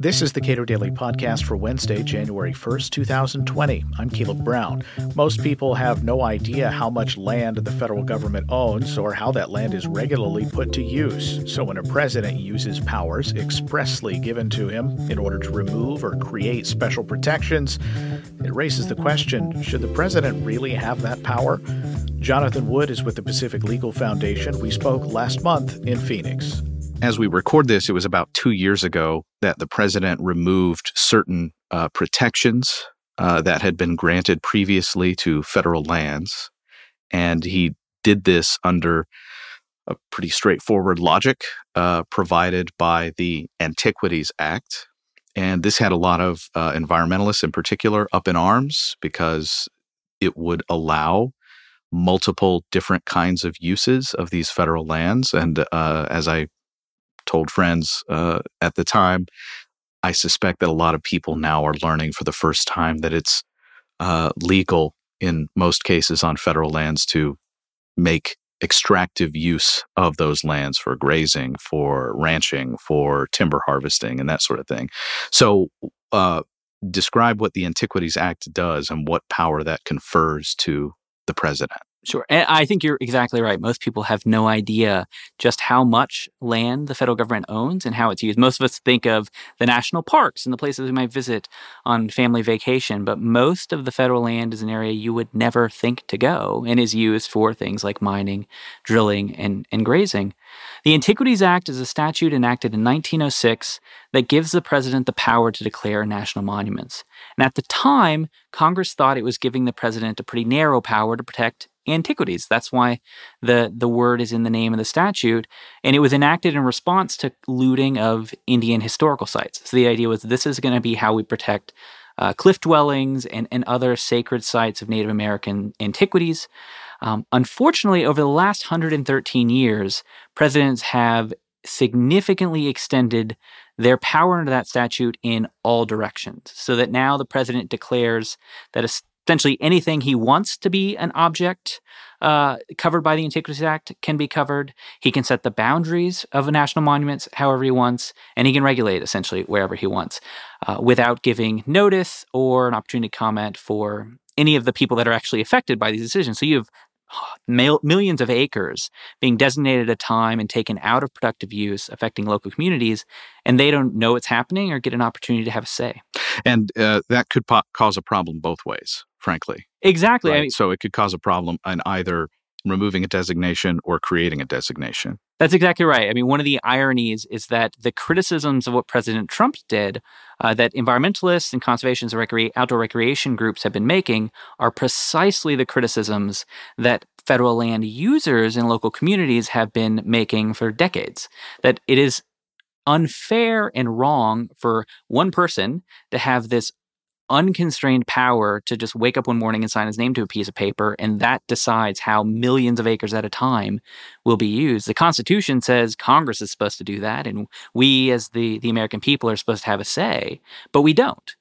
This is the Cato Daily Podcast for Wednesday, January 1st, 2020. I'm Caleb Brown. Most people have no idea how much land the federal government owns or how that land is regularly put to use. So when a president uses powers expressly given to him in order to remove or create special protections, it raises the question should the president really have that power? Jonathan Wood is with the Pacific Legal Foundation. We spoke last month in Phoenix as we record this, it was about two years ago that the president removed certain uh, protections uh, that had been granted previously to federal lands. And he did this under a pretty straightforward logic uh, provided by the Antiquities Act. And this had a lot of uh, environmentalists in particular up in arms because it would allow multiple different kinds of uses of these federal lands. And uh, as I told friends uh, at the time. I suspect that a lot of people now are learning for the first time that it's uh, legal in most cases on federal lands to make extractive use of those lands for grazing, for ranching, for timber harvesting, and that sort of thing. So, uh, describe what the Antiquities Act does and what power that confers to the president. Sure. And I think you're exactly right. Most people have no idea just how much land the federal government owns and how it's used. Most of us think of the national parks and the places we might visit on family vacation, but most of the federal land is an area you would never think to go and is used for things like mining, drilling, and, and grazing. The Antiquities Act is a statute enacted in 1906 that gives the president the power to declare national monuments. And at the time, Congress thought it was giving the president a pretty narrow power to protect antiquities. That's why the, the word is in the name of the statute. And it was enacted in response to looting of Indian historical sites. So the idea was this is going to be how we protect uh, cliff dwellings and, and other sacred sites of Native American antiquities. Um, unfortunately, over the last 113 years, presidents have significantly extended their power under that statute in all directions, so that now the president declares that essentially anything he wants to be an object uh, covered by the Antiquities Act can be covered. He can set the boundaries of national monuments however he wants, and he can regulate essentially wherever he wants uh, without giving notice or an opportunity to comment for any of the people that are actually affected by these decisions. So you have millions of acres being designated at a time and taken out of productive use, affecting local communities, and they don't know it's happening or get an opportunity to have a say. And uh, that could po- cause a problem both ways, frankly. Exactly. Right? I mean, so it could cause a problem in either removing a designation or creating a designation. That's exactly right. I mean, one of the ironies is that the criticisms of what President Trump did, uh, that environmentalists and conservation and recre- outdoor recreation groups have been making, are precisely the criticisms that federal land users and local communities have been making for decades. That it is unfair and wrong for one person to have this unconstrained power to just wake up one morning and sign his name to a piece of paper, and that decides how millions of acres at a time will be used. The Constitution says Congress is supposed to do that, and we, as the the American people, are supposed to have a say, but we don't.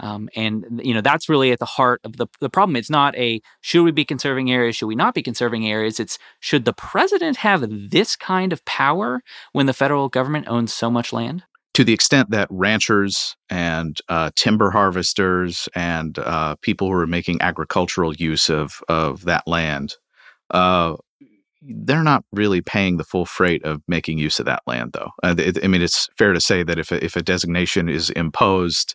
Um, and you know that's really at the heart of the the problem. It's not a should we be conserving areas, should we not be conserving areas. It's should the president have this kind of power when the federal government owns so much land? To the extent that ranchers and uh, timber harvesters and uh, people who are making agricultural use of of that land, uh, they're not really paying the full freight of making use of that land, though. Uh, it, I mean, it's fair to say that if a, if a designation is imposed,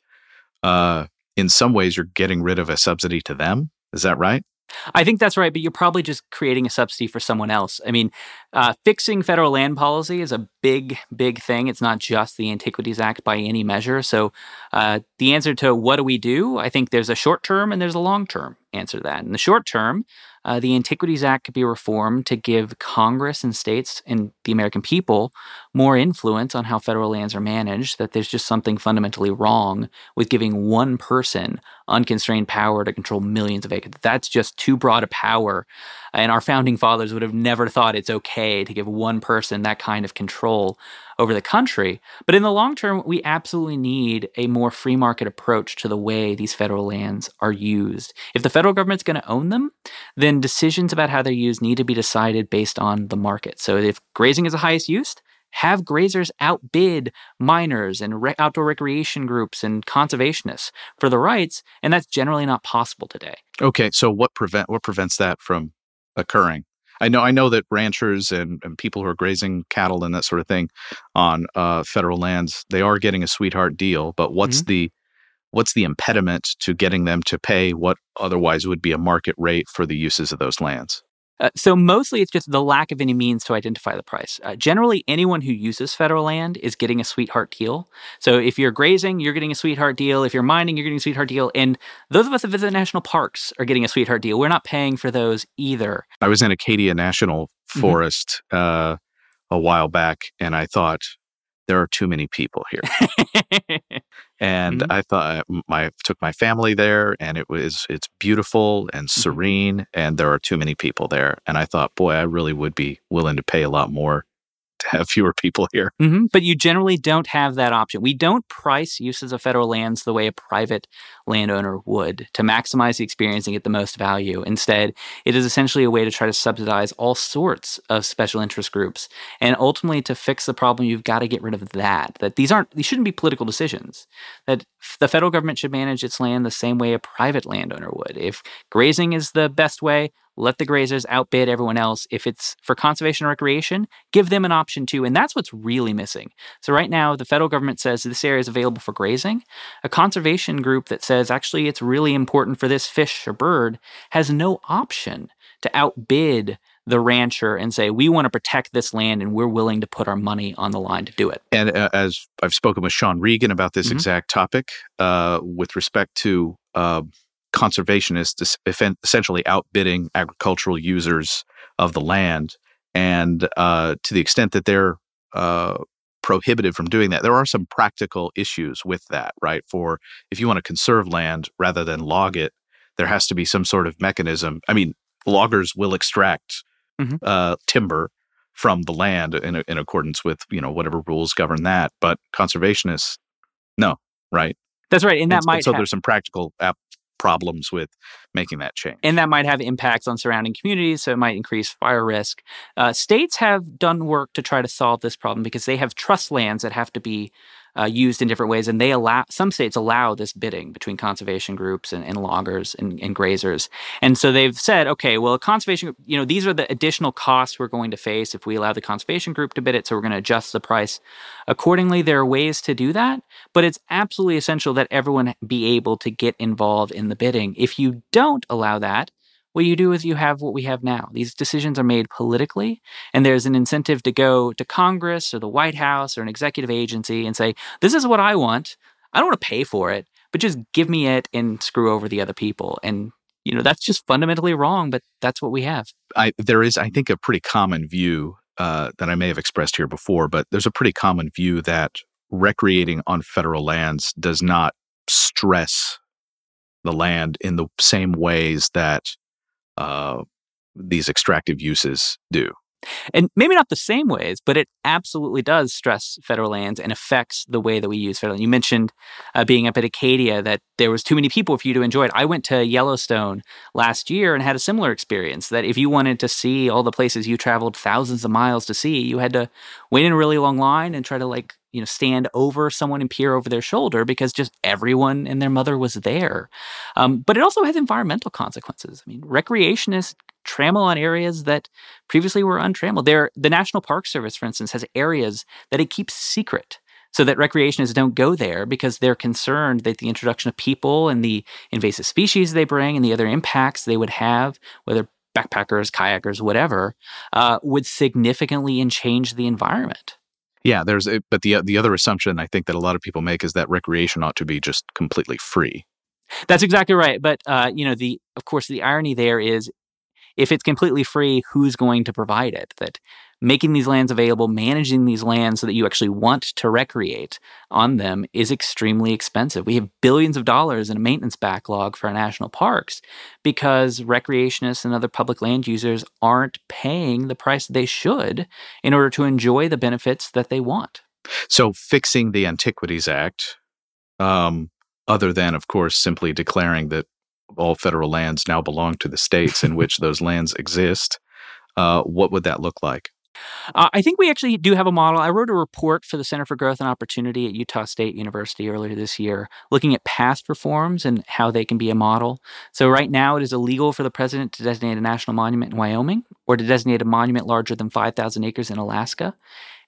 uh, in some ways, you're getting rid of a subsidy to them. Is that right? I think that's right, but you're probably just creating a subsidy for someone else. I mean, uh, fixing federal land policy is a big, big thing. It's not just the Antiquities Act by any measure. So, uh, the answer to what do we do? I think there's a short term and there's a long term answer to that. In the short term, uh, the Antiquities Act could be reformed to give Congress and states and the American people more influence on how federal lands are managed. That there's just something fundamentally wrong with giving one person unconstrained power to control millions of acres. That's just too broad a power. And our founding fathers would have never thought it's okay to give one person that kind of control over the country. But in the long term, we absolutely need a more free market approach to the way these federal lands are used. If the federal government's going to own them, then decisions about how they're used need to be decided based on the market. So if grazing is the highest use, have grazers outbid miners and re- outdoor recreation groups and conservationists for the rights, and that's generally not possible today. Okay, so what prevent what prevents that from occurring? I know I know that ranchers and, and people who are grazing cattle and that sort of thing on uh, federal lands they are getting a sweetheart deal, but what's mm-hmm. the what's the impediment to getting them to pay what otherwise would be a market rate for the uses of those lands? Uh, so mostly it's just the lack of any means to identify the price. Uh, generally, anyone who uses federal land is getting a sweetheart deal. So if you're grazing, you're getting a sweetheart deal. If you're mining, you're getting a sweetheart deal. And those of us that visit national parks are getting a sweetheart deal. We're not paying for those either. I was in Acadia National mm-hmm. Forest mm-hmm. uh, a while back, and I thought, there are too many people here. and mm-hmm. I thought I took my family there and it was it's beautiful and mm-hmm. serene mm-hmm. and there are too many people there. And I thought, boy, I really would be willing to pay a lot more to have fewer people here. Mm-hmm. But you generally don't have that option. We don't price uses of federal lands the way a private landowner would to maximize the experience and get the most value. Instead, it is essentially a way to try to subsidize all sorts of special interest groups. And ultimately, to fix the problem, you've got to get rid of that. That these aren't, these shouldn't be political decisions. That the federal government should manage its land the same way a private landowner would. If grazing is the best way, let the grazers outbid everyone else. If it's for conservation or recreation, give them an option too. And that's what's really missing. So, right now, the federal government says this area is available for grazing. A conservation group that says actually it's really important for this fish or bird has no option to outbid the rancher and say, we want to protect this land and we're willing to put our money on the line to do it. And uh, as I've spoken with Shawn Regan about this mm-hmm. exact topic, uh, with respect to uh, conservationists essentially outbidding agricultural users of the land. And uh, to the extent that they're uh, prohibited from doing that, there are some practical issues with that, right? For if you want to conserve land rather than log it, there has to be some sort of mechanism. I mean, loggers will extract mm-hmm. uh, timber from the land in, in accordance with you know whatever rules govern that, but conservationists, no, right? That's right, and that and, might. so there's some practical ap- problems with making that change. And that might have impacts on surrounding communities, so it might increase fire risk. Uh, states have done work to try to solve this problem because they have trust lands that have to be uh, used in different ways, and they allow some states allow this bidding between conservation groups and, and loggers and, and, grazers. And so they've said, okay, well, a conservation, you know, these are the additional costs we're going to face if we allow the conservation group to bid it. So we're going to adjust the price accordingly. There are ways to do that, but it's absolutely essential that everyone be able to get involved in the bidding. If you don't allow that, what you do is you have what we have now. These decisions are made politically, and there's an incentive to go to Congress or the White House or an executive agency and say, This is what I want. I don't want to pay for it, but just give me it and screw over the other people. And you know that's just fundamentally wrong, but that's what we have. I, there is, I think, a pretty common view uh, that I may have expressed here before, but there's a pretty common view that recreating on federal lands does not stress the land in the same ways that uh, these extractive uses do. And maybe not the same ways, but it absolutely does stress federal lands and affects the way that we use federal. You mentioned uh, being up at Acadia that there was too many people for you to enjoy it. I went to Yellowstone last year and had a similar experience that if you wanted to see all the places you traveled thousands of miles to see, you had to wait in a really long line and try to like you know stand over someone and peer over their shoulder because just everyone and their mother was there. Um, but it also has environmental consequences. I mean, recreationists trample on areas that previously were untrammeled. There, the National Park Service, for instance, has areas that it keeps secret so that recreationists don't go there because they're concerned that the introduction of people and the invasive species they bring and the other impacts they would have, whether backpackers, kayakers, whatever, uh, would significantly change the environment. Yeah, there's a, but the the other assumption I think that a lot of people make is that recreation ought to be just completely free. That's exactly right. But uh, you know, the of course the irony there is if it's completely free, who's going to provide it? That making these lands available, managing these lands so that you actually want to recreate on them is extremely expensive. We have billions of dollars in a maintenance backlog for our national parks because recreationists and other public land users aren't paying the price they should in order to enjoy the benefits that they want. So, fixing the Antiquities Act, um, other than, of course, simply declaring that all federal lands now belong to the states in which those lands exist, uh, what would that look like? Uh, I think we actually do have a model. I wrote a report for the Center for Growth and Opportunity at Utah State University earlier this year, looking at past reforms and how they can be a model. So, right now, it is illegal for the president to designate a national monument in Wyoming or to designate a monument larger than 5,000 acres in Alaska.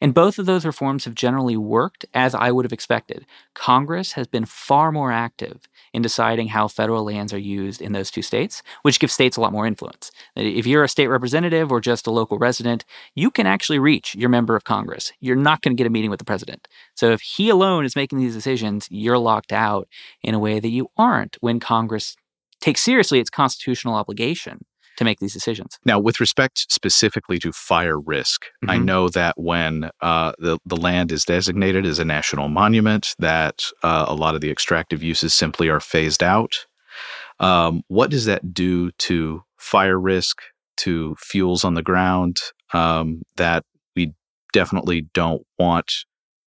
And both of those reforms have generally worked as I would have expected. Congress has been far more active in deciding how federal lands are used in those two states, which gives states a lot more influence. If you're a state representative or just a local resident, you can actually reach your member of Congress. You're not going to get a meeting with the president. So if he alone is making these decisions, you're locked out in a way that you aren't when Congress takes seriously its constitutional obligation to make these decisions. Now, with respect specifically to fire risk, mm-hmm. I know that when uh, the the land is designated as a national monument, that uh, a lot of the extractive uses simply are phased out. Um, what does that do to fire risk, to fuels on the ground um, that we definitely don't want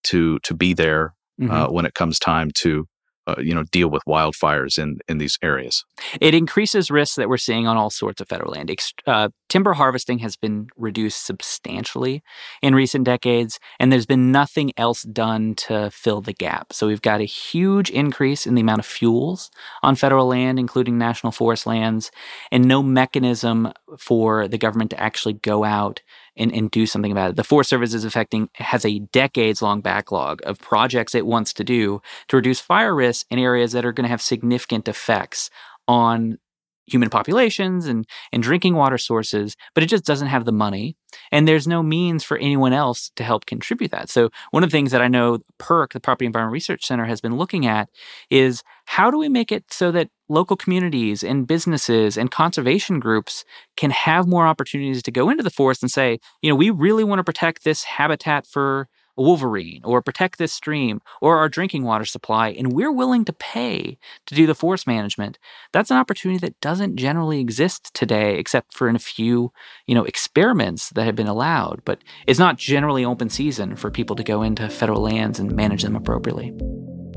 to to be there mm-hmm. uh, when it comes time to uh, you know deal with wildfires in in these areas. It increases risks that we're seeing on all sorts of federal land. Uh, timber harvesting has been reduced substantially in recent decades, and there's been nothing else done to fill the gap. So we've got a huge increase in the amount of fuels on federal land, including national forest lands, and no mechanism for the government to actually go out and, and do something about it. The Forest Service is affecting has a decades long backlog of projects it wants to do to reduce fire risks in areas that are going to have significant effects on human populations and, and drinking water sources, but it just doesn't have the money. And there's no means for anyone else to help contribute that. So, one of the things that I know PERC, the Property Environment Research Center, has been looking at is how do we make it so that local communities and businesses and conservation groups can have more opportunities to go into the forest and say, you know, we really want to protect this habitat for a wolverine or protect this stream or our drinking water supply and we're willing to pay to do the forest management. That's an opportunity that doesn't generally exist today except for in a few you know experiments that have been allowed but it's not generally open season for people to go into federal lands and manage them appropriately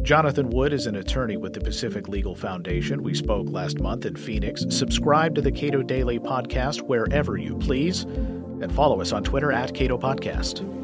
Jonathan Wood is an attorney with the Pacific Legal Foundation. We spoke last month in Phoenix. Subscribe to the Cato Daily Podcast wherever you please, and follow us on Twitter at Cato Podcast.